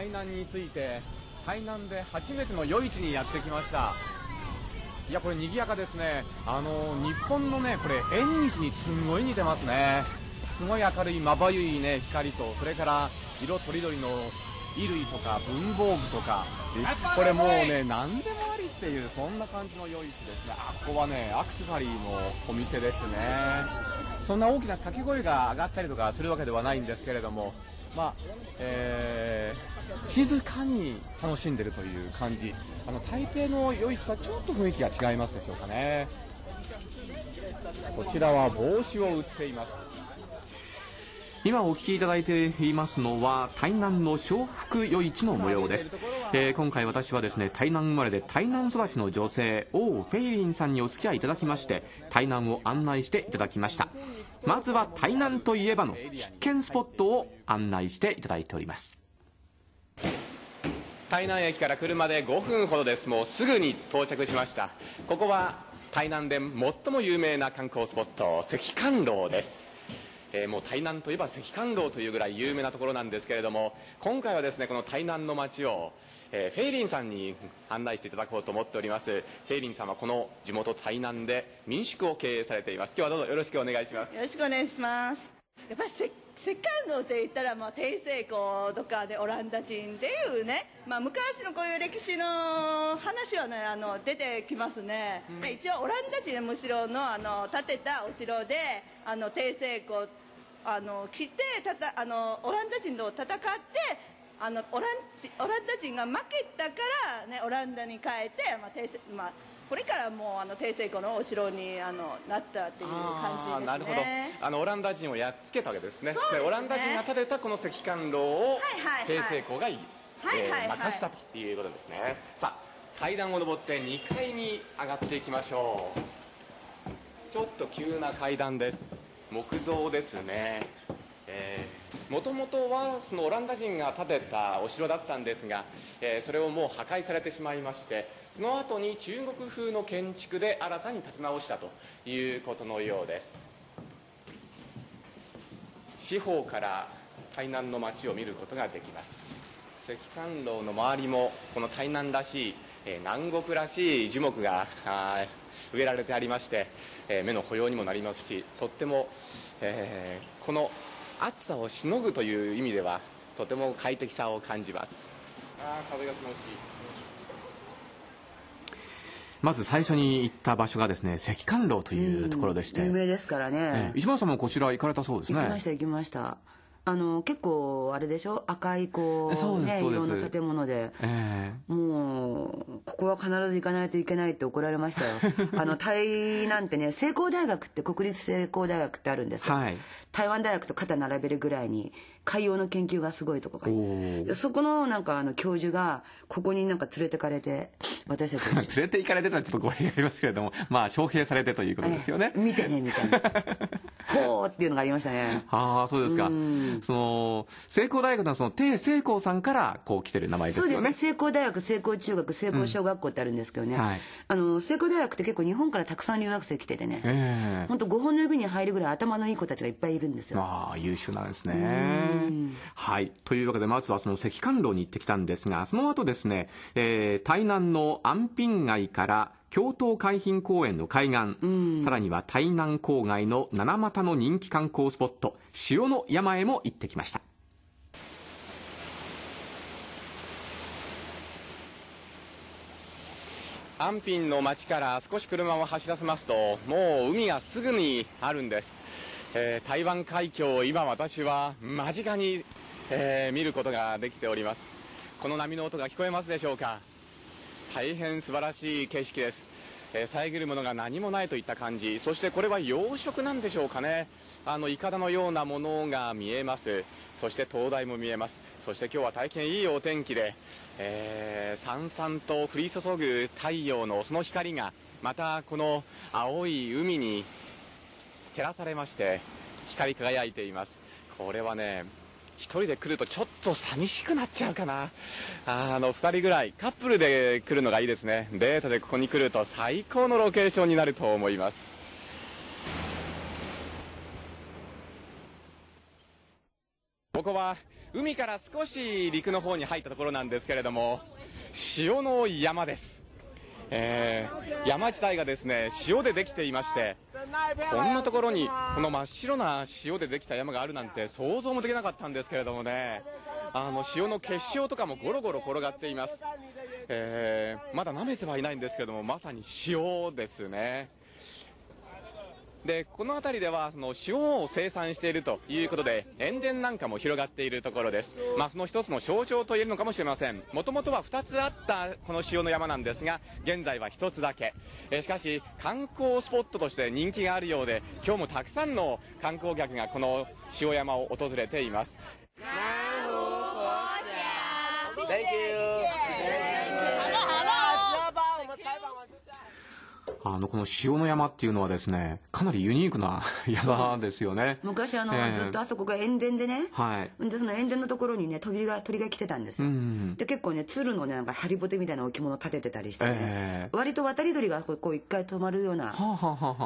海南について海南で初めての夜市にやってきました。いやこれ賑やかですね。あの日本のねこれ縁日にすごい似てますね。すごい明るいまばゆいね光とそれから色とりどりの衣類とか文房具とか。これもうね何でもありっていうそんな感じの夜市ですね。あここはねアクセサリーのお店ですねそんな大きな掛け声が上がったりとかするわけではないんですけれどもまあえー、静かに楽しんでるという感じ。あの台北の夜市とはちょっと雰囲気が違いますでしょうかね。こちらは帽子を売っています。今お聞きいただいていますのは台南の笑福夜市の模様です、えー、今回私はですね台南生まれで台南育ちの女性王フェイリンさんにお付き合いいただきまして台南を案内していただきました。まずは台南といえばの必見スポットを案内していただいております。台南駅から車で5分ほどです。もうすぐに到着しました。ここは台南で最も有名な観光スポット関観楼です。えー、もう台南といえば関観楼というぐらい有名なところなんですけれども今回はですねこの台南の街を、えー、フェイリンさんに案内していただこうと思っております。フェイリンさんはこの地元台南で民宿を経営されています。今日はどうぞよろしくお願いします。よろしくお願いします。やっぱり石棺楼って言ったら、まあ、帝政公とかでオランダ人っていうね、まあ、昔のこういう歴史の話はねあの出てきますね、うん、一応オランダ人むしろのあの建てたお城であの帝政公あの来てたたあのオランダ人と戦ってあのオランオランダ人が負けたから、ね、オランダに帰って、まあ帝まあ、これからもうあの帝政湖のお城にあのなったっていう感じですね。なるほど。あのオランダ人をやっつけたわけですね。で、ね、オランダ人が建てたこの石棺楼を帝政湖が、はいえ任したということですね。さあ階段を上って2階に上がっていきましょう。ちょっと急な階段です木造ですね。もともとはそのオランダ人が建てたお城だったんですが、えー、それをもう破壊されてしまいましてその後に中国風の建築で新たに建て直したということのようです。四方から台南の街を見ることができます。石棺楼の周りもこの台南らしい、えー、南国らしい樹木が植えられてありまして、えー、目の保養にもなりますしとっても、えー、この暑さをしのぐという意味ではとても快適さを感じます。あ風が気持ちいい。まず最初に行った場所がですね石棺楼というところでして、有名ですからね、えー、石丸さんもこちら行かれたそうですね。行きました行きましたあの結構あれでしょ？赤いこうね色の建物で、えー、もうここは必ず行かないといけないって怒られましたよ。あの台なんてね成功大学って国立成功大学ってあるんです、はい、台湾大学と肩並べるぐらいに海洋の研究がすごいとこが。そこのなんかあの教授がここになんか連れてかれて私たち 連れて行かれてたらちょっと語弊がありますけれども まあ招聘されてということですよね、見てねみたいなほうっていうのがありましたね。ああそうですか。その成功大学のその低成功さんからこう来てる名前ですよね。そうです成功大学成功中学成功小学校ってあるんですけどね、うんはい、あの成功大学って結構日本からたくさん留学生来ててね、えー、本当5本の指に入るぐらい頭のいい子たちがいっぱいいるんですよ。ああ優秀なんですねはい。というわけで、まずはその石棺楼に行ってきたんですが、その後ですね、えー、台南の安平街から京都海浜公園の海岸、さらには台南郊外の七股の人気観光スポット、塩の山へも行ってきました。安平の町から少し車を走らせますと、もう海がすぐにあるんです。えー、台湾海峡を今私は間近に、えー、見ることができております。この波の音が聞こえますでしょうか？大変素晴らしい景色です、えー、遮るものが何もないといった感じ。そしてこれは養殖なんでしょうかね？あのいかだのようなものが見えます。そして灯台も見えます。そして今日は大変いいお天気で、えー、さんさんと降り注ぐ太陽のその光がまたこの青い海に照らされまして光り輝いています。これはね1人で来るとちょっと寂しくなっちゃうかな。あの2人ぐらいカップルで来るのがいいですね。デートでここに来ると最高のロケーションになると思います。ここは海から少し陸の方に入ったところなんですけれども塩の山です、えー山自体がですね塩でできていましてこんなところにこの真っ白な塩でできた山があるなんて想像もできなかったんですけれどもね。あの塩の結晶とかもゴロゴロ転がっています、えーまだ舐めてはいないんですけどもまさに塩ですね。でこの辺りではその塩を生産しているということで塩田なんかも広がっているところです、まあ、その一つの象徴と言えるのかもしれません。もともとは2つあったこの塩の山なんですが現在は1つだけ、えしかし観光スポットとして人気があるようで今日もたくさんの観光客がこの塩山を訪れています。あの、この塩の山っていうのはですね、かなりユニークな 山ですよね。昔あの、ええ。ずっとあそこが塩田でね、はい。でその塩田のところにね鳥が鳥が来てたんですよ、うんで結構ね鶴のねなんかハリボテみたいな置物立ててたりしてね、ええ。割と渡り鳥がこう一回止まるような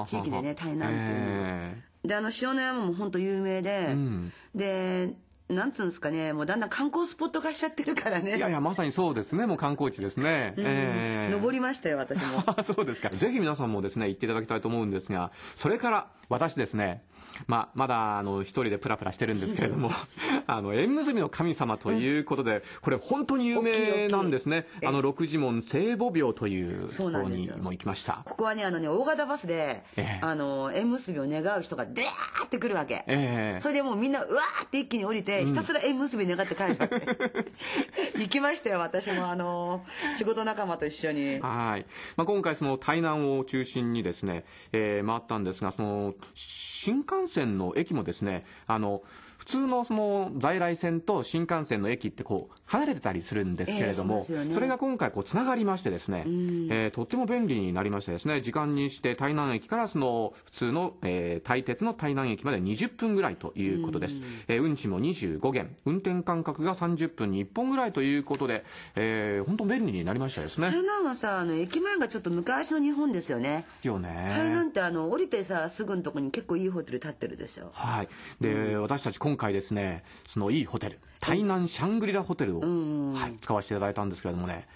地域でね 台南っていう。のはえ。であの塩の山も本当有名で、ん。でなんつうんですかねもうだんだん観光スポット化しちゃってるからねえいやいや、まさにそうですね。もう観光地ですね。ええ登りましたよ私もあ そうですか。ぜひ皆さんもですね、行っていただきたいと思うんですが、それから私ですね、まあ、まだ、あの、一人でプラプラしてるんですけれども、あの、縁結びの神様ということで、これ本当に有名なんですね。あの、六寺門聖母廟というところにも行きました。ここはねあのね大型バスで、ええ。あの縁結びを願う人がデーって来るわけ、ええ。それでもうみんなうわーって一気に降りて、ひたすら縁結び願って帰るわけ 行きましたよ私もあの仕事仲間と一緒に。はい。まあ、今回その台南を中心にですね、えー回ったんですが、その、新幹線の駅もですね、あの、普通のその在来線と新幹線の駅ってこう離れてたりするんですけれども、ええしますよねそれが今回こうつながりましてですね、えーとっても便利になりましてですね、時間にして台南駅からその普通の、えー、台鉄の台南駅まで20分ぐらいということです。えー運賃も25元、運転間隔が30分に1本ぐらいということで、えー本当便利になりましたですね。台南はさあの駅前がちょっと昔の日本ですよねよね。台南ってあの降りてさすぐのとこに結構いいホテル建ってるでしょはい。で、私たち今今回ですね、そのいいホテル、台南シャングリラホテルを、はい、使わせていただいたんですけれどもね、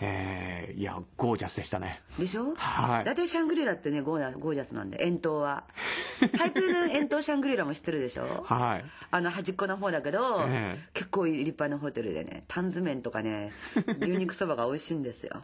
えーいや、ゴージャスでしたね。でしょ？はい。大体シャングリラってねゴーナゴージャスなんで円筒は。台北の円筒シャングリラも知ってるでしょ？はい。あの端っこの方だけど、ええ。結構立派なホテルでねタン酢麺とかね 牛肉そばが美味しいんですよ。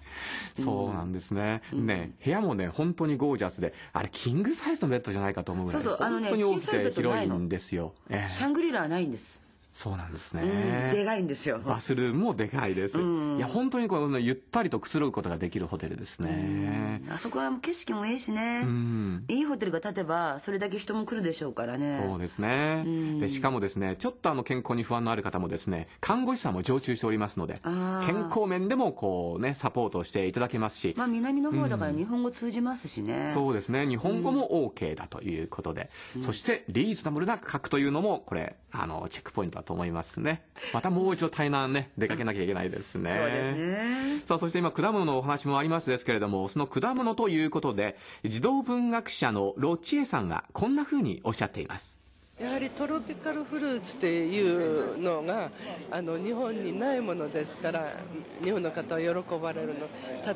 そうなんですね。ね、部屋もね、本当にゴージャスで、あれ、キングサイズのベッドじゃないかと思うぐらい、そうそうあのね本当に大き小さいベくて広いッドないの。んですよ。ええ。シャングリラはないんです、そうなんですうんね。でかいんですよ。バスルームもでかいです。いや、本当にこのゆったりとくつろぐことができるホテルですね。あそこは景色もいいしね、うん。いいホテルが建てばそれだけ人も来るでしょうからね。そうですね。で、しかもですね、ちょっとあの健康に不安のある方もですね、看護師さんも常駐しておりますので、健康面でもこうね、サポートをしていただけますし、まあ南の方だから日本語通じますしね、そうですね、日本語も OK だということで、そしてリーズナブルな価格というのも、これ、あの、チェックポイントだと思いますね。またもう一度台南ね、出かけなきゃいけないですね。そうですねさあ、そして今、果物のお話もありますですけれども、その果物ということで、児童文学者のロチエさんがこんな風におっしゃっています。やはりトロピカルフルーツっていうのがあの日本にないものですから日本の方は喜ばれるの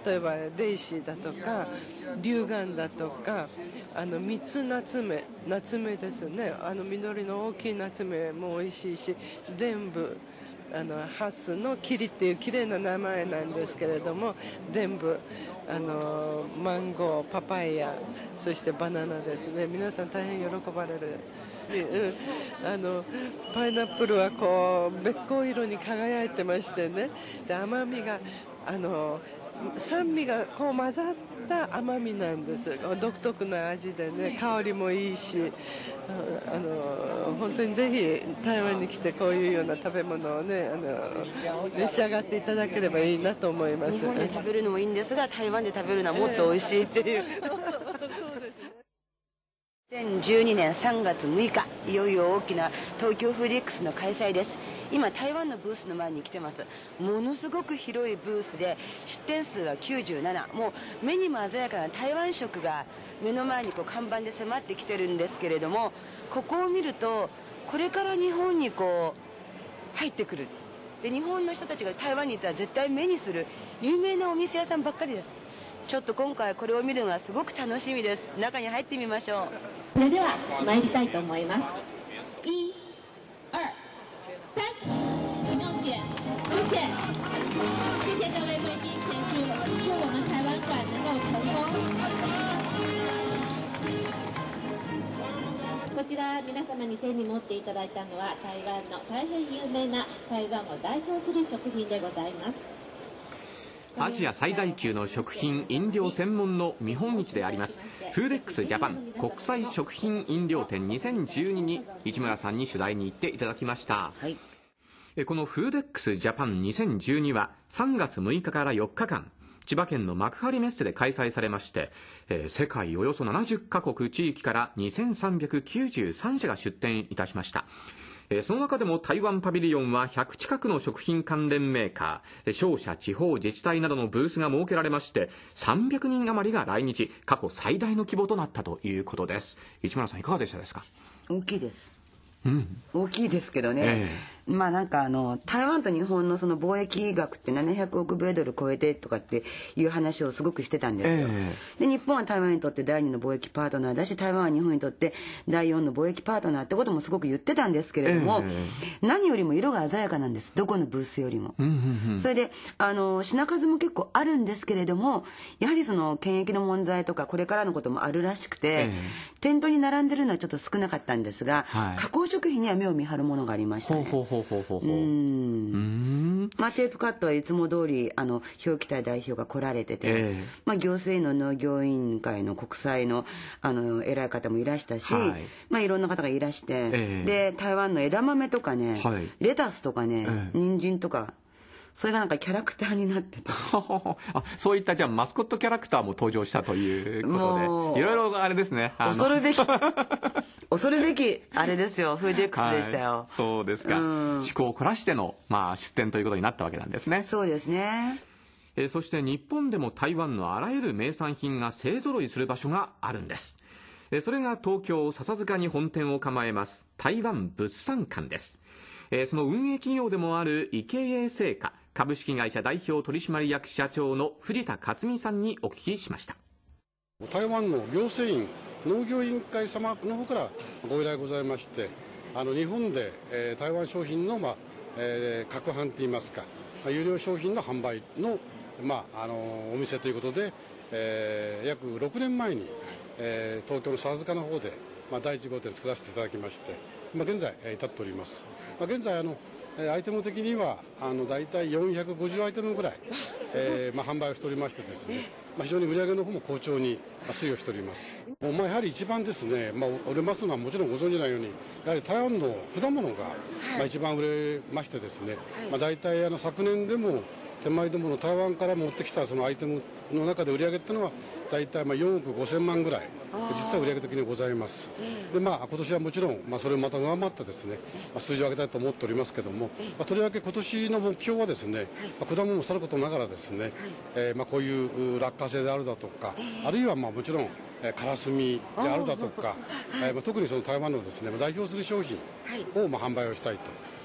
例えばレイシーだとか龍眼だとかあの蜜ナツメナツメですねあの緑の大きいナツメも美味しいしレンブあのハスのキリっていう綺麗な名前なんですけれども全部あのマンゴーパパイヤそしてバナナですね皆さん大変喜ばれる。でうん、あのパイナップルはこうべっこう色に輝いてましてね。で甘みがあの酸味がこう混ざった甘みなんです。独特な味でね香りもいいしああの本当にぜひ台湾に来てこういうような食べ物をねあの召し上がっていただければいいなと思います。日本で食べるのもいいんですが台湾で食べるのはもっと美味しいっていう2012年3月6日いよいよ大きな東京フリックスの開催です。今台湾のブースの前に来てます。ものすごく広いブースで出店数は97もう目にも鮮やかな台湾色が目の前にこう看板で迫ってきてるんですけれどもここを見るとこれから日本にこう入ってくる。で日本の人たちが台湾に行ったら絶対目にする有名なお店屋さんばっかりです。ちょっと今回これを見るのがすごく楽しみです。中に入ってみましょう。それでは参りたいと思います。一、二、三，不用剪，谢谢，谢谢各位贵宾协助，祝我们台湾馆能够成功。こちら皆様に手に持っていただいたのは台湾の大変有名な台湾を代表する食品でございます。アジア最大級の食品飲料専門の見本市であります。フーデックスジャパン国際食品飲料展2012に市村さんに取材に行っていただきました、はい。えこのフーデックスジャパン2012は3月6日から4日間千葉県の幕張メッセで開催されまして、えー世界およそ70カ国地域から2393社が出展いたしました。えその中でも台湾パビリオンは100近くの食品関連メーカー、商社、地方自治体などのブースが設けられまして、300人余りが来日、過去最大の規模となったということです。市村さんいかがでしたですか？大きいです。大きいですけどね、えまあなんかあの台湾と日本のその貿易額って700億米ドル超えてとかっていう話をすごくしてたんですよ、えで日本は台湾にとって第2の貿易パートナーだし台湾は日本にとって第4の貿易パートナーってこともすごく言ってたんですけれども、え何よりも色が鮮やかなんです。どこのブースよりも、それであの品数も結構あるんですけれどもやはりその検疫の問題とかこれからのこともあるらしくて、え店頭に並んでるのはちょっと少なかったんですが、はい。加工食品には目を見張るものがありましたね。まあ、テープカットはいつも通りあの表記体代表が来られてて、ええ。まあ、行政の農業委員会の国際のあの偉い方もいらしたし、はいい。まあ、いろんな方がいらして、ええ。で台湾の枝豆とかね、はい。レタスとかね、ええ。人参とかそれがなんかキャラクターになってて あそういったじゃあマスコットキャラクターも登場したということで。いろいろあれですね。恐るべき。恐るべきあれですよ。フーデックスでしたよ、はい。そうですか。うん。趣向を凝らしての、まあ、出展ということになったわけなんですね。そうですね。えーそして日本でも台湾のあらゆる名産品が勢ぞろいする場所があるんです。えーそれが東京笹塚に本店を構えます台湾物産館です。えーその運営企業でもある池営製菓株式会社代表取締役社長の藤田克美さんにお聞きしました。台湾の行政院農業委員会様の方からご依頼ございましてあの日本で、えー台湾商品の、まあえー、各販といいますか、まあ、有料商品の販売の,、まあ、あのお店ということで、えー約6年前に、えー東京の笹塚の方で、まあ、第1号店作らせていただきまして、まあ、現在、えー至っております、まあ、現在あのえーアイテム的にはあの大体450アイテムぐらい、えーまあ、販売をしておりましてですね、まあ、非常に売り上げの方も好調にまあ推移をしております、もうまあ、やはり一番ですね、まあ、売れますのはもちろんご存知のようにやはり台湾の果物が、まあ、一番売れましてですね、まあ、大体あの昨年でも手前どもの台湾から持ってきたそのアイテムの中で売り上げっていうのは大体まあ4億5千万ぐらい。実際売り上げ的にございます。でまあ今年はもちろん、まあ、それをまた上回ってですね、まあ、数字を上げたいと思っておりますけども、まあ、とりわけ今年の目標はですね、まあ、果物もさることながらですね、えーまあ、こういう落花生であるだとかあるいはまあもちろんえーカラスミであるだとか、えーまあ、特にその台湾のですねまあ代表する商品をまあ販売をしたい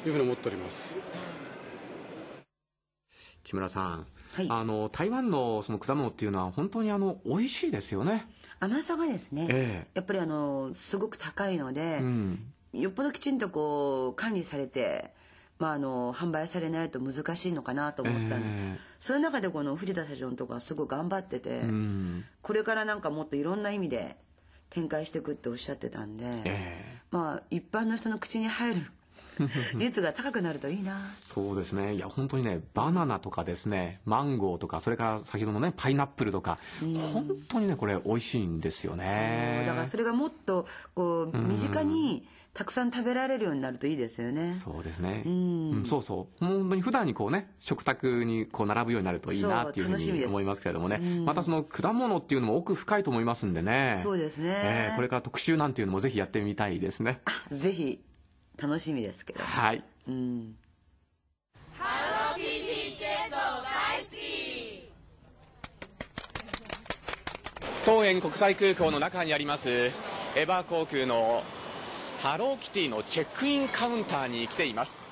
というふうに思っております。千村さん、はい。あの台湾のその果物っていうのは本当にあの美味しいですよね。甘さがですね、ええ。やっぱりあのすごく高いので、うん。よっぽどきちんとこう管理されて、まあ、あの販売されないと難しいのかなと思ったの。で、え。そういう中でこの藤田社長のとこはすごい頑張ってて、うん。これからなんかもっといろんな意味で展開していくっておっしゃってたんで、え。まあ一般の人の口に入る 率が高くなるといいなそうですねいや本当にねバナナとかですねマンゴーとかそれから先ほどのねパイナップルとか本当にねこれ美味しいんですよねだからそれがもっとこう身近にたくさん食べられるようになるといいですよね。そうですね。んうんそうそう。本当に普段にこうね、食卓にこう並ぶようになるといいなっていうふうに思いますけれどもね。うんまたその果物っていうのも奥深いと思いますんでね。そうですねえーこれから特集なんていうのもぜひやってみたいですね。ぜひ楽しみですけど。はい。うん。桃園国際空港の中にありますエバー航空のハローキティのチェックインカウンターに来ています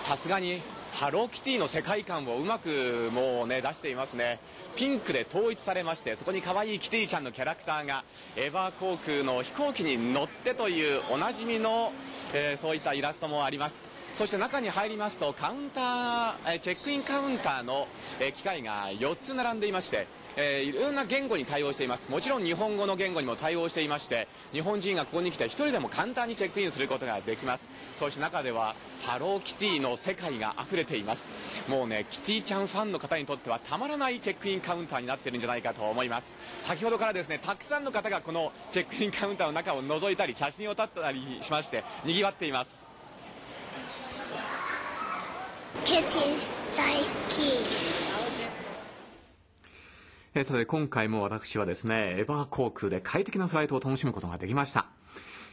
さすがにハローキティの世界観をうまくもうね出していますね。ピンクで統一されましてそこに可愛いキティちゃんのキャラクターがエバー航空の飛行機に乗ってというおなじみの、えーそういったイラストもあります。そして中に入りますとカウンターチェックインカウンターの、機械が4つ並んでいましてえーいろんな言語に対応しています。もちろん日本語の言語にも対応していまして日本人がここに来て一人でも簡単にチェックインすることができます。そして中ではハローキティの世界が溢れています。もうねキティちゃんファンの方にとってはたまらないチェックインカウンターになってるんじゃないかと思います。先ほどからですねたくさんの方がこのチェックインカウンターの中を覗いたり写真を撮ったりしまして賑わっています。ケティ大好き。えーさて今回も私はですね、エバー航空で快適なフライトを楽しむことができました。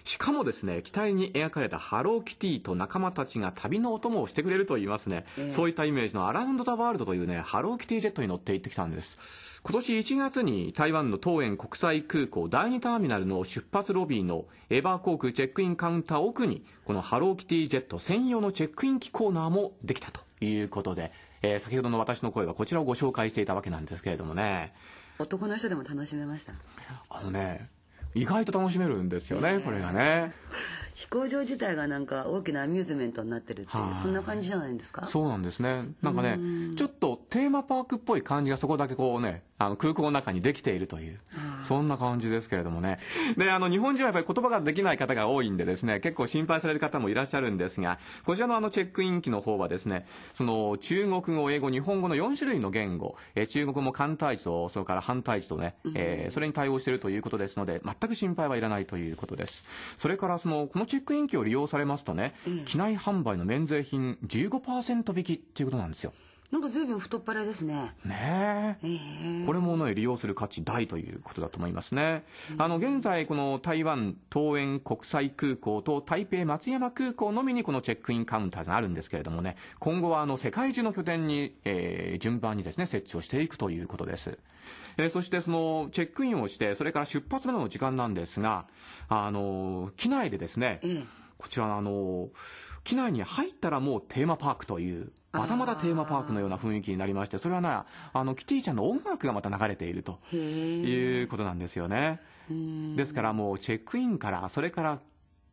しかもですね、機体に描かれたハローキティと仲間たちが旅のお供をしてくれると言いますね。そういったイメージのアラウンドザワールドというね、ハローキティジェットに乗って行ってきたんです。今年1月に台湾の桃園国際空港第2ターミナルの出発ロビーのエバー航空チェックインカウンター奥に、このハローキティジェット専用のチェックイン機コーナーもできたということで、えー先ほどの私の声はこちらをご紹介していたわけなんですけれどもね。男の人でも楽しめましたあのね、意外と楽しめるんですよね、これがね。飛行場自体がなんか大きなアミューズメントになってるっていう、はいそんな感じじゃないんですか？そうなんですね。なんかね、ちょっとテーマパークっぽい感じがそこだけこうね、あの空港の中にできているという、そんな感じですけれどもね。で、あの日本人はやっぱり言葉ができない方が多いんでですね、結構心配される方もいらっしゃるんですが、こちらのあのチェックイン機の方はですね、その中国語、英語、日本語の4種類の言語、えー中国語も簡体字と、それから反対字とね、えーそれに対応しているということですので、全く心配はいらないということです。それからその、このチェックイン機を利用されますとね、機内販売の免税品15%引きっていうことなんですよ。なんか随分太っ腹ですねねえ。ええこれもね、利用する価値大ということだと思いますね。あの、現在、この台湾桃園国際空港と台北松山空港のみにこのチェックインカウンターがあるんですけれどもね、今後はあの、世界中の拠点に、えー順番にですね、設置をしていくということです。えーそしてその、チェックインをして、それから出発までの時間なんですが、あの、機内でですね、ええこちらあの、機内に入ったらもうテーマパークという、またまたテーマパークのような雰囲気になりまして、それはね、あの、キティちゃんの音楽がまた流れているということなんですよね。ですからもうチェックインから、それから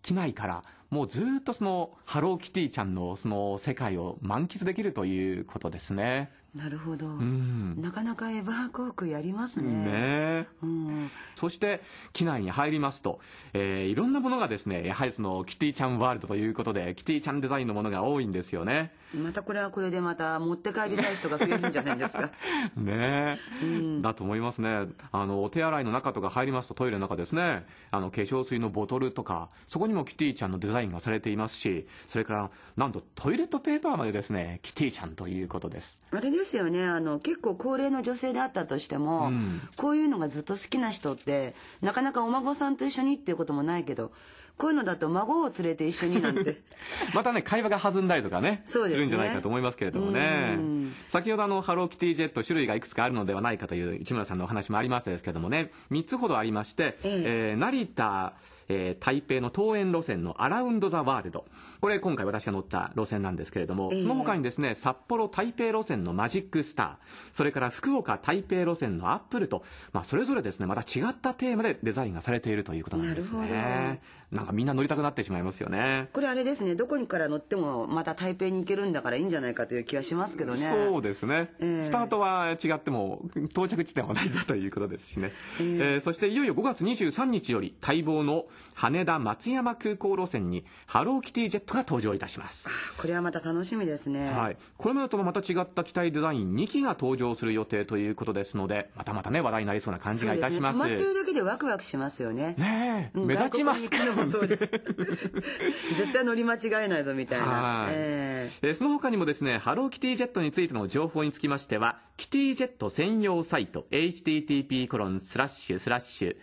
機内から、もうずっとその、ハローキティちゃんのその世界を満喫できるということですね。なるほど、うん。なかなかエバー航空やりますねねえ。うん、そして、機内に入りますと、えーいろんなものがですね、やはりその、キティちゃんワールドということで、キティちゃんデザインのものが多いんですよね。またこれはこれでまた持って帰りたい人が増えるんじゃないですか ねえ、だと思いますね。あの、お手洗いの中とか入りますとトイレの中ですね、あの、化粧水のボトルとか、そこにもキティちゃんのデザインがされていますし、それから、なんとトイレットペーパーまでですね、キティちゃんということです。あれですよね。あの結構高齢の女性であったとしても、うん。こういうのがずっと好きな人ってなかなかお孫さんと一緒にっていうこともないけどこういうのだと孫を連れて一緒になんて。またね、会話が弾んだりとかね、すね。るんじゃないかと思いますけれどもね。うん。先ほどあの、ハローキティジェット種類がいくつかあるのではないかという市村さんのお話もありましたですけれどもね、3つほどありまして、ええ。ー成田、えー台北の桃園路線のアラウンドザワールド。これ今回私が乗った路線なんですけれども、ええ。その他にですね、札幌台北路線のマジックスター、それから福岡台北路線のアップルと、まあそれぞれですね、また違ったテーマでデザインがされているということなんですなるね。なんかみんな乗りたくなってしまいますよね。これあれですね。どこにから乗ってもまた台北に行けるんだからいいんじゃないかという気はしますけどね。そうですね、ええ。スタートは違っても到着地点は同じだということですしね、えーそしていよいよ5月23日より待望の羽田松山空港路線にハローキティジェットが登場いたします、これはまた楽しみですね、はい、これまでとはまた違った機体デザイン2機が登場する予定ということですのでまたまたね話題になりそうな感じがいたします。そうですね。ってるだけでワクワクしますよね。ねえ、うん。目立ちますからそうです 絶対乗り間違えないぞみたいなはいええーその他にもですね、ハローキティジェットについての情報につきましては、キティジェット専用サイト、http コロンスラッシュスラッシュ、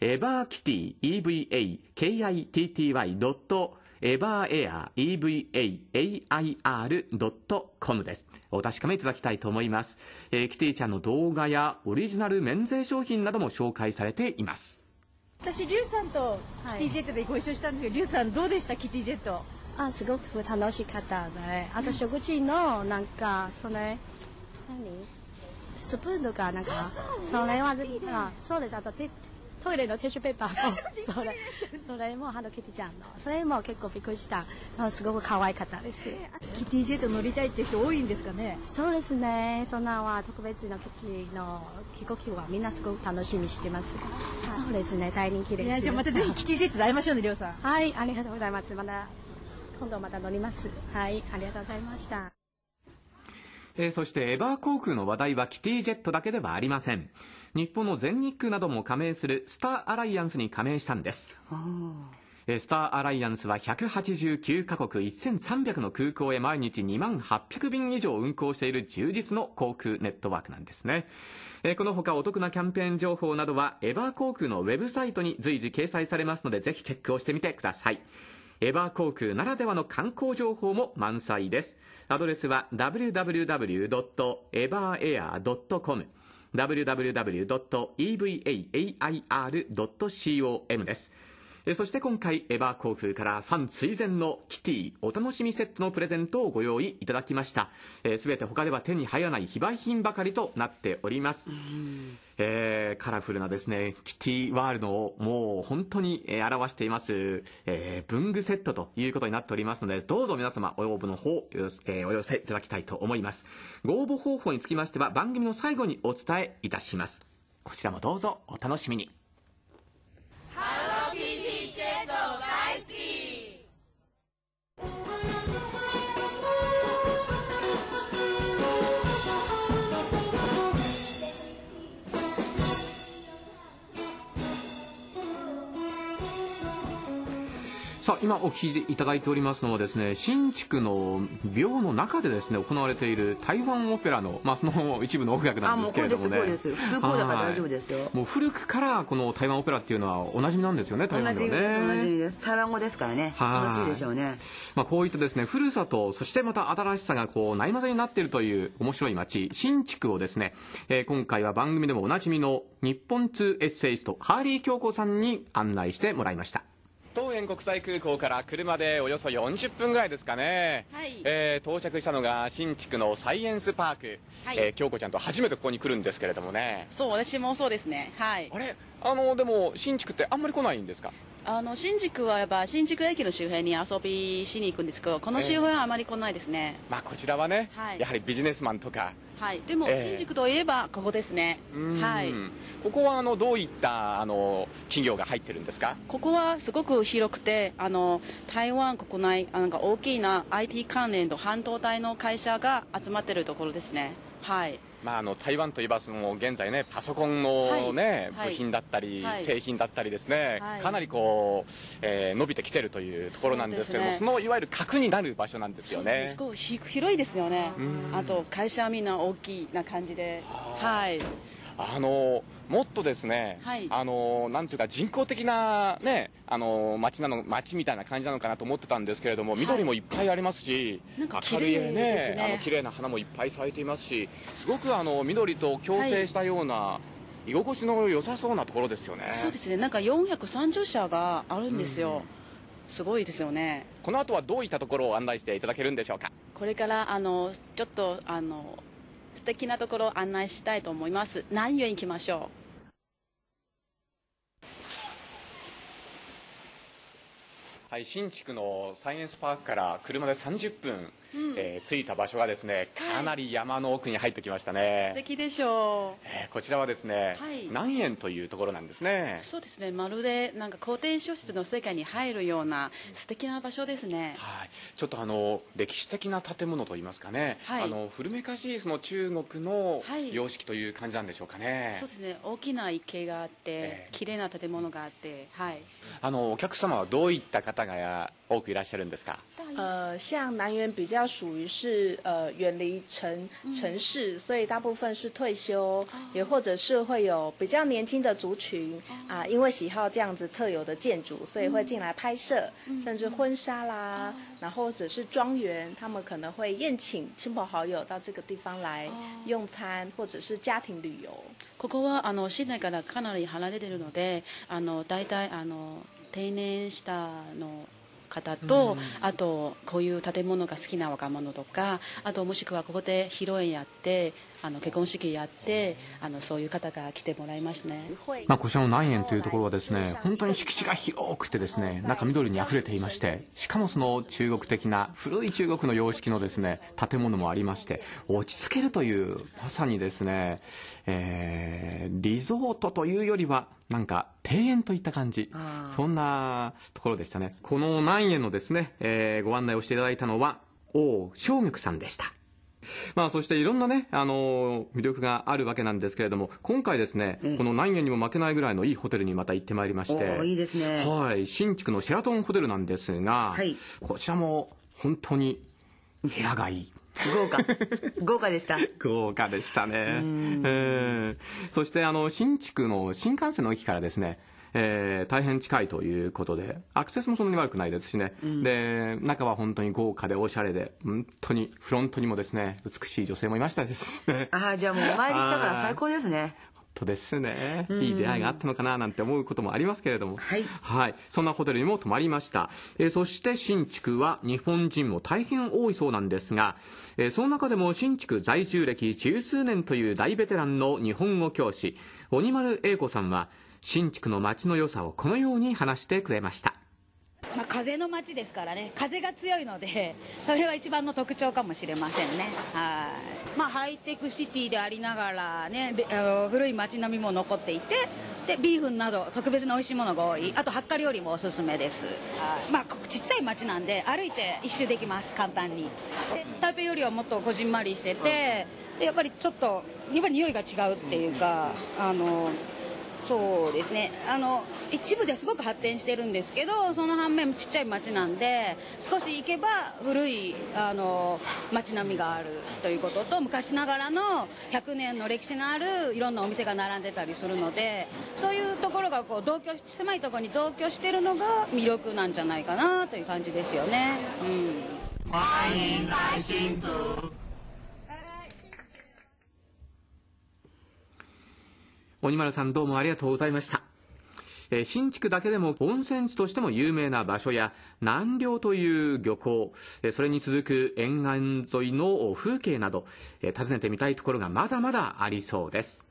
エバーキティ EVA KITTY エバーエア EVAAIR.com です。お確かめいただきたいと思います。えーキティちゃんの動画やオリジナル免税商品なども紹介されています。私リュウさんとキティジェットでご一緒したんですけど、リュウさんどうでしたキティジェット？あすごく楽しかったねあと食事のなんかそれ何？スプーンとかなんかそれはあそうです。あとテトイレのティッシュペーパー。もそれそれもハローキティちゃんの。それも結構びっくりした。あすごく可愛かったです。キティジェット乗りたいって人多いんですかね？そうですね。そんなは特別な基地の飛行機はみんなすごく楽しみにしてますそうですね。大人気です。いやじゃあまたぜひ キティジェットで会いましょうねりょうさん。はい。ありがとうございます。また今度また乗ります。はい。ありがとうございました。えーそしてエバー航空の話題はキティジェットだけではありません日本の全日空なども加盟するスターアライアンスに加盟したんですえースターアライアンスは189カ国1300の空港へ毎日2万800便以上運航している充実の航空ネットワークなんですね。えーこの他お得なキャンペーン情報などはエバー航空のウェブサイトに随時掲載されますのでぜひチェックをしてみてください。エバー航空ならではの観光情報も満載です。アドレスは www.everair.com www.evaair.com です。そして今回エバー航空からファン追善のキティお楽しみセットのプレゼントをご用意いただきました。すべ、て他では手に入らない非売品ばかりとなっております、えーカラフルなですねキティワールドをもう本当に、え表しています、えー文具セットということになっておりますのでどうぞ皆様お応募の方、えーお寄せいただきたいと思います。ご応募方法につきましては番組の最後にお伝えいたします。こちらもどうぞお楽しみに。さあ今お聞きいただいておりますのはですね新築の廟の中でですね行われている台湾オペラの、まあ、その一部の音楽なんですけれどもね。あもうこれですこれです。普通こうだから大丈夫ですよ。はいもう古くからこの台湾オペラっていうのはおなじみなんですよね台同湾ではじです同じねです。台湾語ですからね。はい。楽しいでしょうね。まあ、こういったですね古さとそしてまた新しさがこうないまぜになっているという面白い街新築をですね、えー今回は番組でもおなじみの日本通エッセイストハーリー京子さんに案内してもらいました桃園国際空港から車でおよそ40分ぐらいですかね、はい。えー到着したのが新築のサイエンスパーク、はい。えー京子ちゃんと初めてここに来るんですけれどもね。そう私もそうですね。はい。あれ？あのでも新築ってあんまり来ないんですか？あの新宿はやっぱ新宿駅の周辺に遊びしに行くんですけどこの周辺はあまり来ないですね、まあこちらはね、はい。やはりビジネスマンとかはい。でもええ。新宿といえばここですね。うん。はい。ここはあのどういったあの企業が入ってるんですか？ここはすごく広くてあの台湾国内あなんか大きな IT 関連と半導体の会社が集まってるところですね。はいまあ、あの台湾といえばその現在ねパソコンの、ねはい。部品だったり、はい。製品だったりですね、はい。かなりこう、えー伸びてきてるというところなんですけどもそ,、ね。のいわゆる核になる場所なんですよね。す。ごいひ広いですよね。うん。あと会社はみんな大きいな感じで。はいあのもっとですね、はい。あのなんていうか人工的なねあの街なの街みたいな感じなのかなと思ってたんですけれども、緑もいっぱいありますし明るい綺麗ですね。あの綺麗な花もいっぱい咲いていますしすごくあの緑と共生したような、居心地の良さそうなところですよね。そうですね。なんか430社があるんですよ、すごいですよね。この後はどういったところを案内していただけるんでしょうか？これからあのちょっとあの素敵なところを案内したいと思います。南園行きましょはい、新築のサイエンスパークから車で30分、うん。えー着いた場所がですねかなり山の奥に入ってきましたね。う素、敵でしょえーこちらはですね、はい。南園というところなんですね。うそうですね。まるでなんか古典小説の世界に入るような素敵な場所ですね。はい、ちょっとあの歴史的な建物といいますかね、はい。あの古めかしいその中国のはい。様式という感じなんでしょうかね、そうですね。大きな池があって、綺麗な建物があってはい。あのお客様はどういった方が多くいらっしゃるんですか？呃，像南园比较属于是呃远离城城市，所以大部分是退休，也或者是会有比较年轻的族群啊、因为喜好这样子特有的建筑，所以会进来拍摄，甚至婚纱啦，然后或者是庄园，他们可能会宴請亲朋好友到这个地方来用餐，或者是家庭旅游。ここはあの市内からかなり離れているのであの大体あの定年したの方と、あとこういう建物が好きな若者とかあともしくはここで披露宴やってあの結婚式やってあのそういう方が来てもらいますね。まあ、こちらの南園というところはですね、本当に敷地が広くてですね、中緑に溢れていまして、しかもその中国的な古い中国の様式のですね、建物もありまして、落ち着けるという、まさにですね、えー、リゾートというよりは、なんか庭園といった感じ、そんなところでしたね。この南園のですね、えーご案内をしていただいたのは、王正玉さんでした。まあ、そしていろんなね、あの魅力があるわけなんですけれども、今回ですね、この南園にも負けないぐらいのいいホテルにまた行ってまいりまして、いいですねはい、新築のシェラトンホテルなんですが、こちらも本当に部屋がいい。豪華。豪華でした。豪華でしたね。えーそして、あの、新築の新幹線の駅からですね、えー大変近いということで、アクセスもそんなに悪くないですしね。で、中は本当に豪華でおしゃれで、本当にフロントにもですね、美しい女性もいましたですね。ああ、じゃあもうお参りしたから最高ですね。とですね、うんいい出会いがあったのかななんて思うこともありますけれども、はい、そんなホテルにも泊まりました。えーそして新築は日本人も大変多いそうなんですが、えーその中でも新築在住歴十数年という大ベテランの日本語教師、鬼丸英子さんは、新築の街の良さをこのように話してくれました。まあ、風の街ですからね。風が強いので それは一番の特徴かもしれませんね。はい。まあハイテクシティでありながらねあの古い街並みも残っていてでビーフンなど特別な美味しいものが多い。あとハッカ料理もおすすめです。まあちっちゃい街なんで歩いて一周できます。簡単に。で台北よりはもっとこじんまりしててやっぱりちょっとやっぱり匂いが違うっていうかあのそうですね。あの一部ですごく発展してるんですけどその反面ちっちゃい町なんで少し行けば古いあの街並みがあるということと昔ながらの100年の歴史のあるいろんなお店が並んでたりするのでそういうところがこう同居狭いところに同居してるのが魅力なんじゃないかなという感じですよね。うん欢迎来新竹。鬼丸さんどうもありがとうございました。えー新築だけでも温泉地としても有名な場所や南稜という漁港、えーそれに続く沿岸沿いの風景など、えー訪ねてみたいところがまだまだありそうです。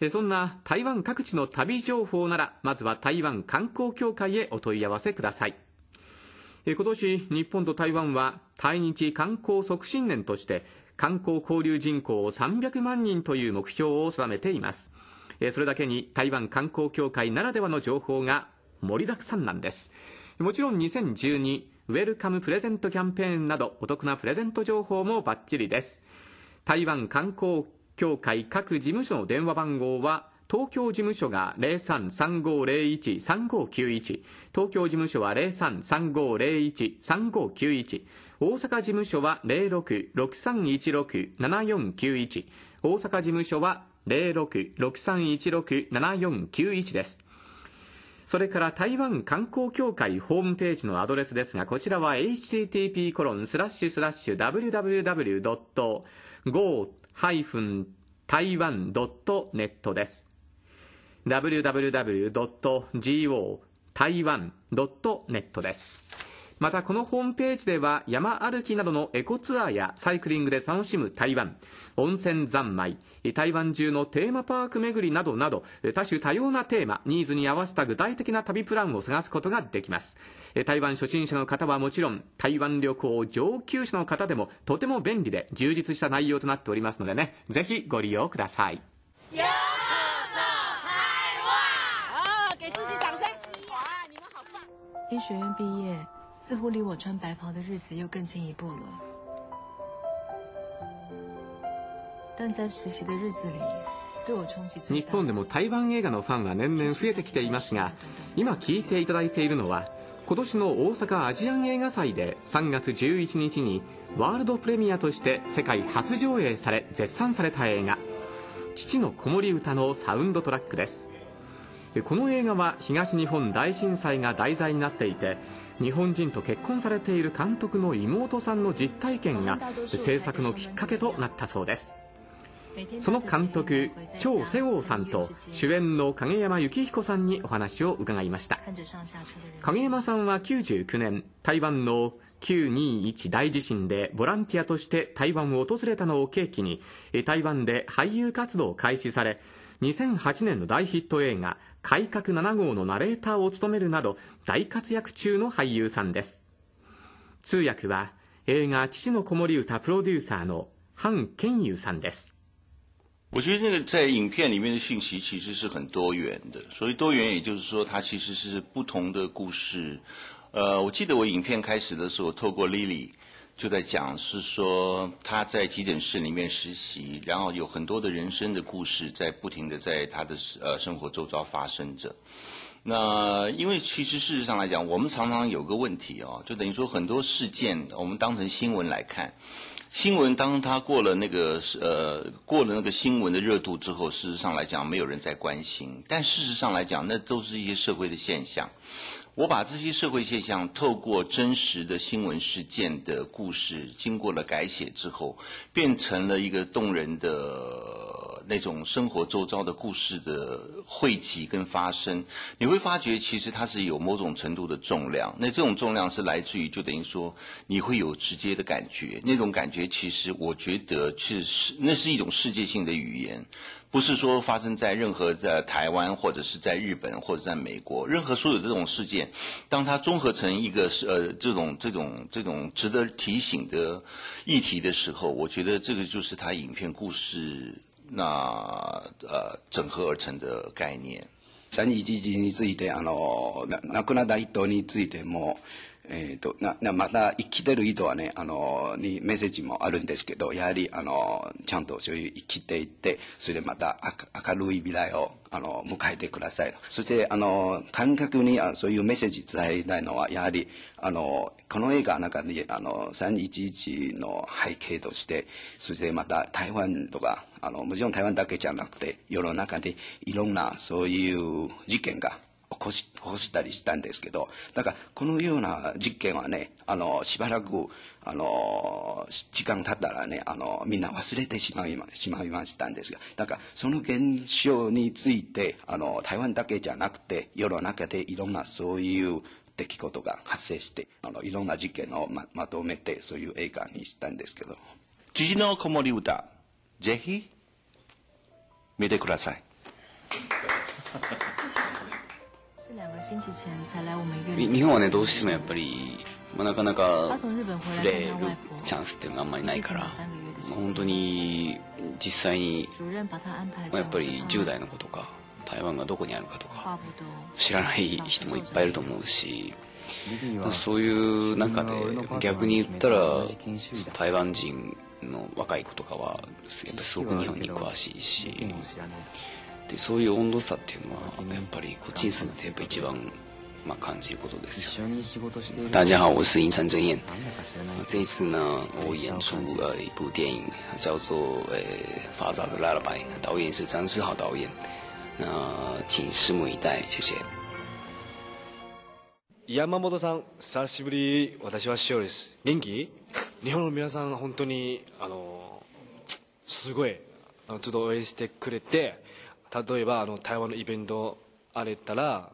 えーそんな台湾各地の旅情報なら、まずは台湾観光協会へお問い合わせください。今年、日本と台湾は対日観光促進年として、観光交流人口300万人という目標を定めています。えーそれだけに台湾観光協会ならではの情報が盛りだくさんなんです。もちろん2012ウェルカムプレゼントキャンペーンなどお得なプレゼント情報もバッチリです。台湾観光協会各事務所の電話番号は東京事務所が0335013591東京事務所は0335013591大阪事務所は0663167491大阪事務所は0663167491ですそれから台湾観光協会ホームページのアドレスですが、こちらは http コロンスラッシュスラッシュ www.go-taiwan.net です。www.go-taiwan.net です。またこのホームページでは山歩きなどのエコツアーやサイクリングで楽しむ台湾、温泉三昧、台湾中のテーマパーク巡りなどなど多種多様なテーマ、ニーズに合わせた具体的な旅プランを探すことができます。台湾初心者の方はもちろん、台湾旅行上級者の方でもとても便利で充実した内容となっておりますのでね、ぜひご利用ください。好，给自己掌声！哇，你们好棒！医学院毕业，似乎离我穿白袍的日子又更进一步了。但在实习的日子里，日本でも台湾映画のファンは年々増えてきていますが今聞いていただいているのは今年の大阪アジアン映画祭で3月11日にワールドプレミアとして世界初上映され絶賛された映画「父の子守歌」のサウンドトラックですこの映画は東日本大震災が題材になっていて日本人と結婚されている監督の妹さんの実体験が制作のきっかけとなったそうです。その監督張世豪さんと主演の影山幸彦さんにお話を伺いました。影山さんは99年台湾の921大地震でボランティアとして台湾を訪れたのを契機に台湾で俳優活動を開始され2008年の大ヒット映画「改革7号」のナレーターを務めるなど大活躍中の俳優さんです通訳は映画「父の子守歌」プロデューサーの韓健優さんです我觉得那个在影片里面的讯息其实是很多元的，所以多元也就是说，它其实是不同的故事。呃，我记得我影片开始的时候，透过 Lily 就在讲，是说他在急诊室里面实习，然后有很多的人生的故事在不停的在他的呃生活周遭发生着。那因为其实事实上来讲，我们常常有个问题哦，就等于说很多事件我们当成新闻来看。新闻当它过了那个呃过了那个新闻的热度之后，事实上来讲没有人在关心。但事实上来讲，那都是一些社会的现象。我把这些社会现象透过真实的新闻事件的故事，经过了改写之后，变成了一个动人的那种生活周遭的故事的汇集跟发生。你会发觉，其实它是有某种程度的重量。那这种重量是来自于，就等于说你会有直接的感觉。那种感觉，其实我觉得是是那是一种世界性的语言。不是说发生在任何在台湾或者是在日本或者在美国，任何所有这种事件，当它综合成一个呃这种这种这种值得提醒的议题的时候，我觉得这个就是它影片故事那呃整合而成的概念。三一一についてあの亡くなった人についても。 えーと、ななまた生きてる人はねあのにメッセージもあるんですけどやはりあのちゃんとそういう生きていってそれでまた明るい未来をあの迎えてくださいそしてあの観客にあそういうメッセージ伝えたいのはやはりあのこの映画の中にあの311の背景としてそしてまた台湾とかあのもちろん台湾だけじゃなくて世の中でいろんなそういう事件がこし起こしたりしたんですけどだからこのような実験はねあのしばらくあの時間経ったらねあのみんな忘れてしまいましまいましたんですがだからその現象についてあの台湾だけじゃなくて世の中でいろんなそういう出来事が発生してあのいろんな事件をままとめてそういう映画にしたんですけど。父の子守歌ぜひ見てください。日本はねどうしてもやっぱり、まあ、なかなか触れるチャンスっていうのがあんまりないから、まあ、本当に実際に、まあ、やっぱり10代の子とか台湾がどこにあるかとか知らない人もいっぱいいると思うし、まあ、そういう中で逆に言ったら台湾人の若い子とかはやっぱりすごく日本に詳しいし。でそういう温度差っていうのはやっぱりこっちに住んでやっぱ一番まあ感じることですよ。大家好，我是银山真彦。这一次呢，我演出了一部电影，叫做《呃法扎的 Lullaby》，导演是张世豪导演。那请拭目以待，谢谢。山本さん、久しぶり。私は塩です。元気？日本の皆さん本当にあのすごいあのちょっと応援してくれて。例えばあの台湾のイベントあれたら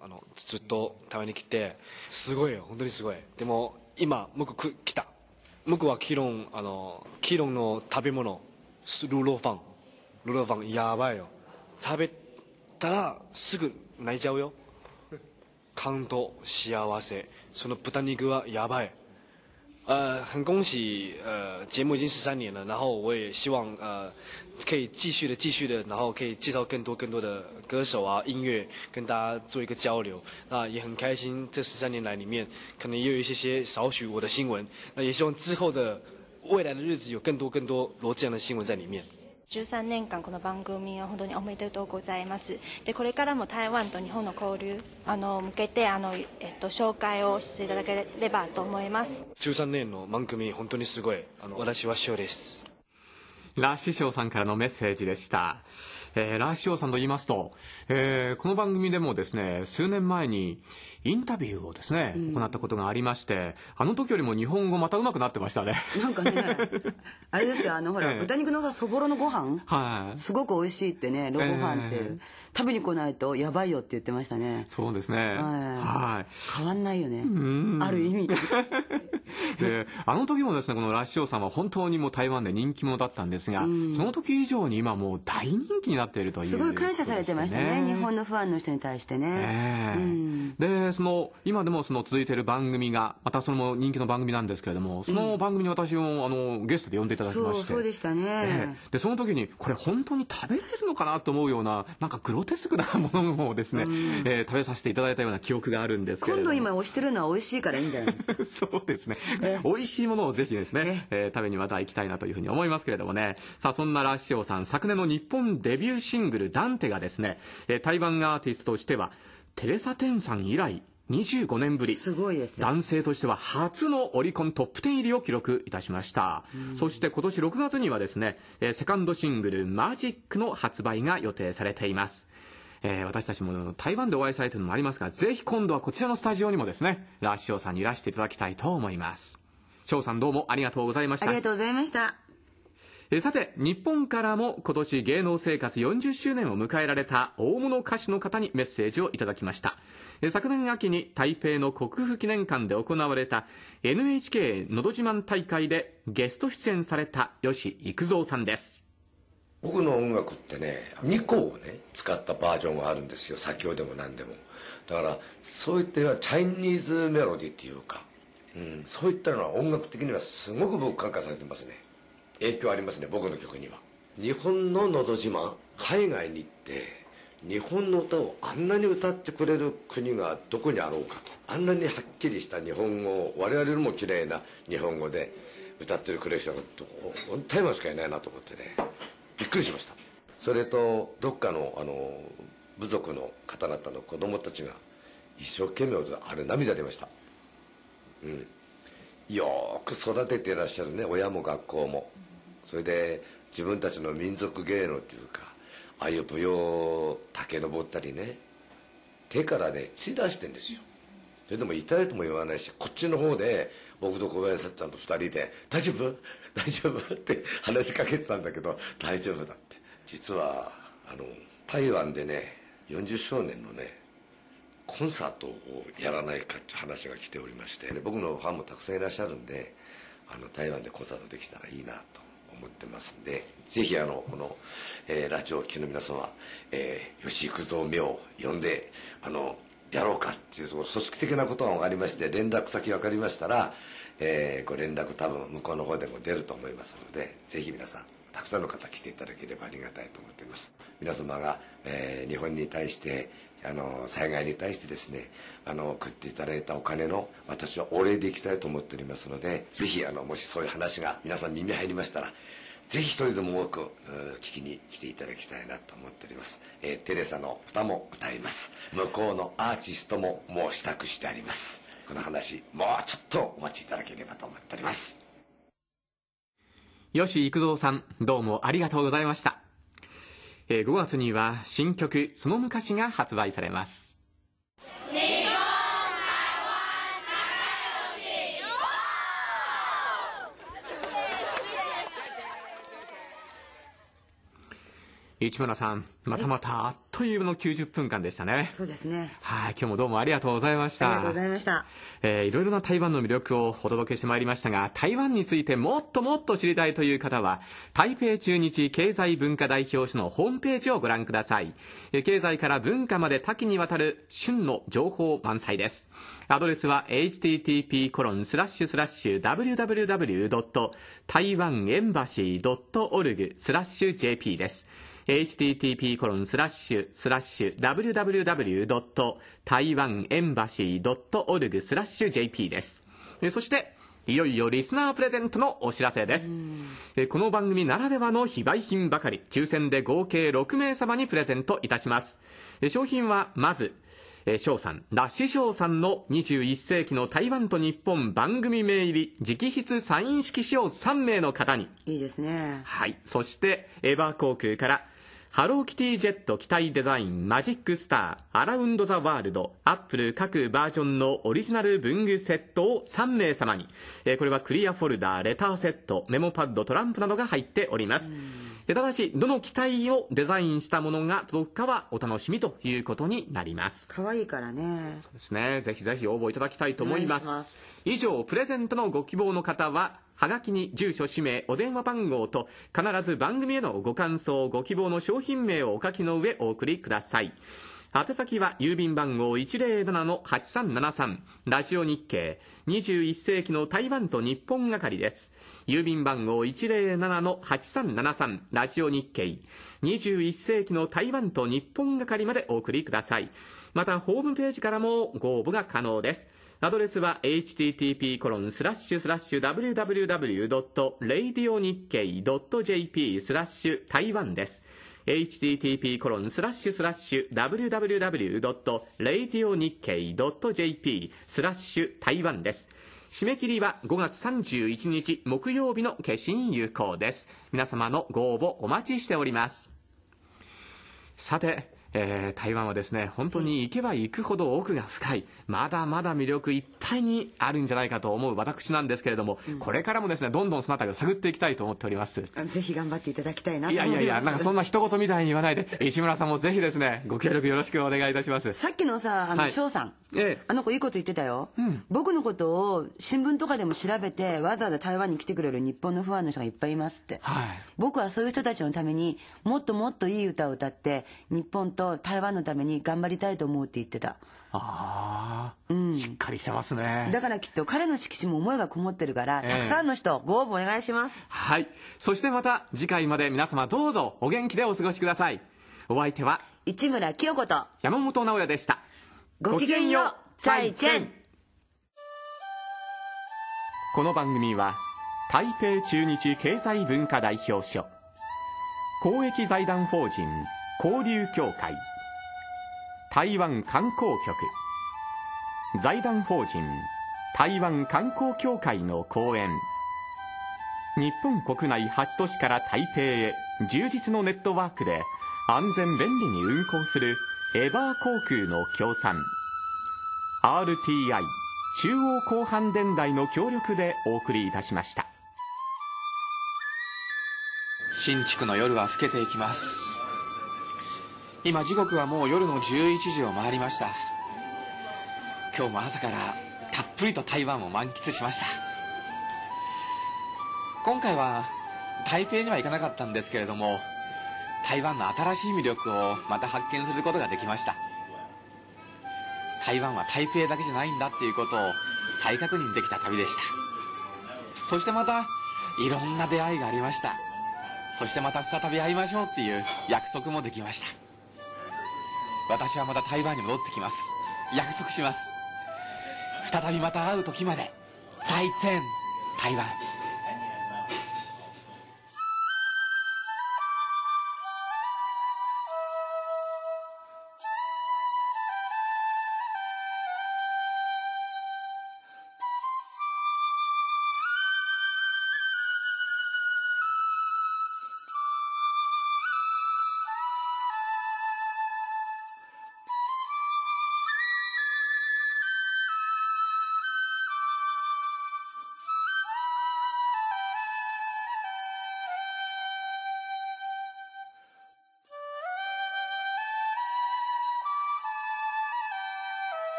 あのずっと台湾に来てすごいよ本当にすごい。でも今僕く来た。僕はキロンあのキロンの食べ物ルーローファン。ルーローファンやばいよ。食べたらすぐ泣いちゃうよ。感動幸せ。その豚肉はやばい。呃，很恭喜，呃，节目已经十三年了，然后我也希望，呃，可以继续的、继续的，然后可以介绍更多、更多的歌手啊、音乐，跟大家做一个交流。那也很开心，这十三年来里面，可能也有一些些少许我的新闻。那也希望之后的未来的日子，有更多、更多罗志祥的新闻在里面。13年間この番組を本当におめでとうございます。でこれからも台湾と日本の交流あの向けてあの、えっと、紹介をしていただければと思います。13年の番組本当にすごいあの私は師匠です。ラッシュショーさんからのメッセージでした。えーラッシュショーさんと言いますと、えーこの番組でもですね、数年前にインタビューをですね、行ったことがありまして、あの時よりも日本語また上手くなってましたね。なんかね、あれですよ、あの、ほら、ええ豚肉のさ、そぼろのご飯はい。すごく美味しいってね、ロゴファンって、え食べに来ないとやばいよって言ってましたね。そうですね。はいはい。変わんないよね。んある意味。で、あの時もですね、このラッシュオさんは本当にもう台湾で人気者だったんですが、その時以上に今もう大人気になっているという、すごい感謝されてましたね、日本のファンの人に対してね。ええで、その、今でもその続いている番組が、またその人気の番組なんですけれども、その番組に私も、あの、ゲストで呼んでいただきまして。そうでしたね。ええで、その時に、これ本当に食べられるのかなと思うような、なんかグロテスクなものをですね、ええ食べさせていただいたような記憶があるんですけれども。今度今推してるのは美味しいからいいんじゃないですか。そうですね。美味しいものをぜひですね、えー食べにまた行きたいなというふうに思いますけれどもね。さあ、そんなラッシオさん、昨年の日本デビューシングル、ダンテがですね、えー台湾アーティストとしては、テレサ・テンさん以来、25年ぶり。すごいです。男性としては初のオリコントップ10入りを記録いたしました。そして今年6月にはですね、えーセカンドシングル、マジックの発売が予定されています。えー私たちも台湾でお会いしたいというのもありますが、ぜひ今度はこちらのスタジオにもですね、ラッショーさんにいらしていただきたいと思います。翔さんどうもありがとうございましたあり。がとうございました。えーさて、日本からも今年芸能生活40周年を迎えられた大物歌手の方にメッセージをいただきました。えー昨年秋に台北の国府記念館で行われた NHK のど自慢大会でゲスト出演された吉幾三さんです。僕の音楽ってね2個をね使ったバージョンがあるんですよ。先ほどでも何でも。だからそういったようなチャイニーズメロディーっていうか、うん、そういったのは音楽的にはすごく僕感化されてますね。影響ありますね僕の曲には。日本の「のど自慢」海外に行って日本の歌をあんなに歌ってくれる国がどこにあろうかとあんなにはっきりした日本語を我々よりも綺麗な日本語で歌ってくれる人が台湾しかいないなと思ってねびっくりしました。それとどっかのあの部族の方々の子供たちが一生懸命あれ涙出ました。うん。よく育てていらっしゃるね親も学校も。それで自分たちの民族芸能っていうかああいう舞踊を竹登ったりね手からね血出してんですよ。それでも痛いとも言わないしこっちの方で僕と小林さっちゃんと2人で「大丈夫？大丈夫?」って話しかけてたんだけど「大丈夫だ」って実はあの台湾でね40周年のねコンサートをやらないかって話が来ておりまして、ね、僕のファンもたくさんいらっしゃるんであの台湾でコンサートできたらいいなと思ってますんでぜひあのこの、えーラジオを聴きの皆様、えー吉幾三目を呼んであのやろうかっていう組織的なことが分かりまして連絡先分かりましたら、えーご連絡多分向こうの方でも出ると思いますのでぜひ皆さんたくさんの方来ていただければありがたいと思っています。皆様が、えー日本に対してあの災害に対してですねあの送っていただいたお金の私はお礼でいきたいと思っておりますのでぜひあのもしそういう話が皆さん耳に入りましたらぜひ一人でも多く聞きに来ていただきたいなと思っております、えーテレサの歌も歌います。向こうのアーティストももう支度してあります。この話もうちょっとお待ちいただければと思っております吉幾三さん、どうもありがとうございました。えー5月には新曲、その昔が発売されます。市村さん、またまたあっという間の90分間でしたね。そうですね。はい、今日もどうもありがとうございました。ありがとうございました。えーいろいろな台湾の魅力をお届けしてまいりましたが、台湾についてもっともっと知りたいという方は、台北中日経済文化代表所のホームページをご覧ください。えー経済から文化まで多岐にわたる旬の情報満載です。アドレスは http コロンスラッシュスラッシュ www.taiwanembassy.org スラッシュ jp です。Http コロンスラッシュスラッシュ www.taiwanembassy.org スラッシュ jp です。えーそして、いよいよリスナープレゼントのお知らせです。えーこの番組ならではの非売品ばかり、抽選で合計6名様にプレゼントいたします。えー商品は、まず、えー、翔さん、ラッシュ翔さんの21世紀の台湾と日本番組名入り直筆サイン色紙を3名の方に。いいですね。はい。そして、エバー航空から、ハローキティジェット機体デザインマジックスターアラウンドザワールドアップル各バージョンのオリジナル文具セットを3名様に、えー、これはクリアフォルダーレターセットメモパッドトランプなどが入っております。でただしどの機体をデザインしたものが届くかはお楽しみということになります。可愛いからね。そうですね。ぜひぜひ応募いただきたいと思います。以上プレゼントのご希望の方ははがきに住所、氏名、お電話番号と必ず番組へのご感想、ご希望の商品名をお書きの上お送りください。宛先は郵便番号107-8373ラジオ日経21世紀の台湾と日本係です。郵便番号107-8373ラジオ日経21世紀の台湾と日本係までお送りください。またホームページからもご応募が可能です。アドレスは http コロンスラッシュスラッシュ www.radionickei.jp スラッシュ台湾です。http コロンスラッシュスラッシュ www.radionickei.jp スラッシュ台湾です。締め切りは5月31日木曜日の消印有効です。皆様のご応募お待ちしております。さて、えー、台湾はですね、本当に行けば行くほど奥が深い、まだまだ魅力いっぱいにあるんじゃないかと思う私なんですけれども、うん、これからもですね、どんどんそのあたりを探っていきたいと思っております。ぜひ頑張っていただきたいなといやいやいや、なんかそんな一言みたいに言わないで、市村さんもぜひですね、ご協力よろしくお願いいたします。さっきのさ、あの、翔、はい、さん、ええ、あの子いいこと言ってたよ、うん、僕のことを新聞とかでも調べて、わざわざ台湾に来てくれる日本のファンの人がいっぱいいますって。はい、僕はそういう人たちのためにもっともっといい歌を歌って、日本と台湾のためめに頑張りたいと思うって言ってた。ああ、うん、しっかりしてますね。だからきっと彼の色紙も思いがこもってるから、えー、たくさんの人、ご応募お願いします。はい。そしてまた次回まで皆様どうぞお元気でお過ごしください。お相手は、市村清子と山本直也でした。ごきげんよう、再见。この番組は、台北中日経済文化代表所、公益財団法人交流協会、台湾観光局。財団法人。台湾観光協会の講演。日本国内8都市から台北へ。充実のネットワークで安全便利に運航するエバー航空の協賛。RTI 中央広範電台の協力でお送りいたしました。新築の夜は更けていきます。今時刻はもう夜の11時を回りました。今日も朝からたっぷりと台湾を満喫しました。今回は台北には行かなかったんですけれども台湾の新しい魅力をまた発見することができました。台湾は台北だけじゃないんだっていうことを再確認できた旅でした。そしてまたいろんな出会いがありました。そしてまた再び会いましょうっていう約束もできました。私はまた台湾に戻ってきます。約束します。再びまた会う時まで再戦台湾。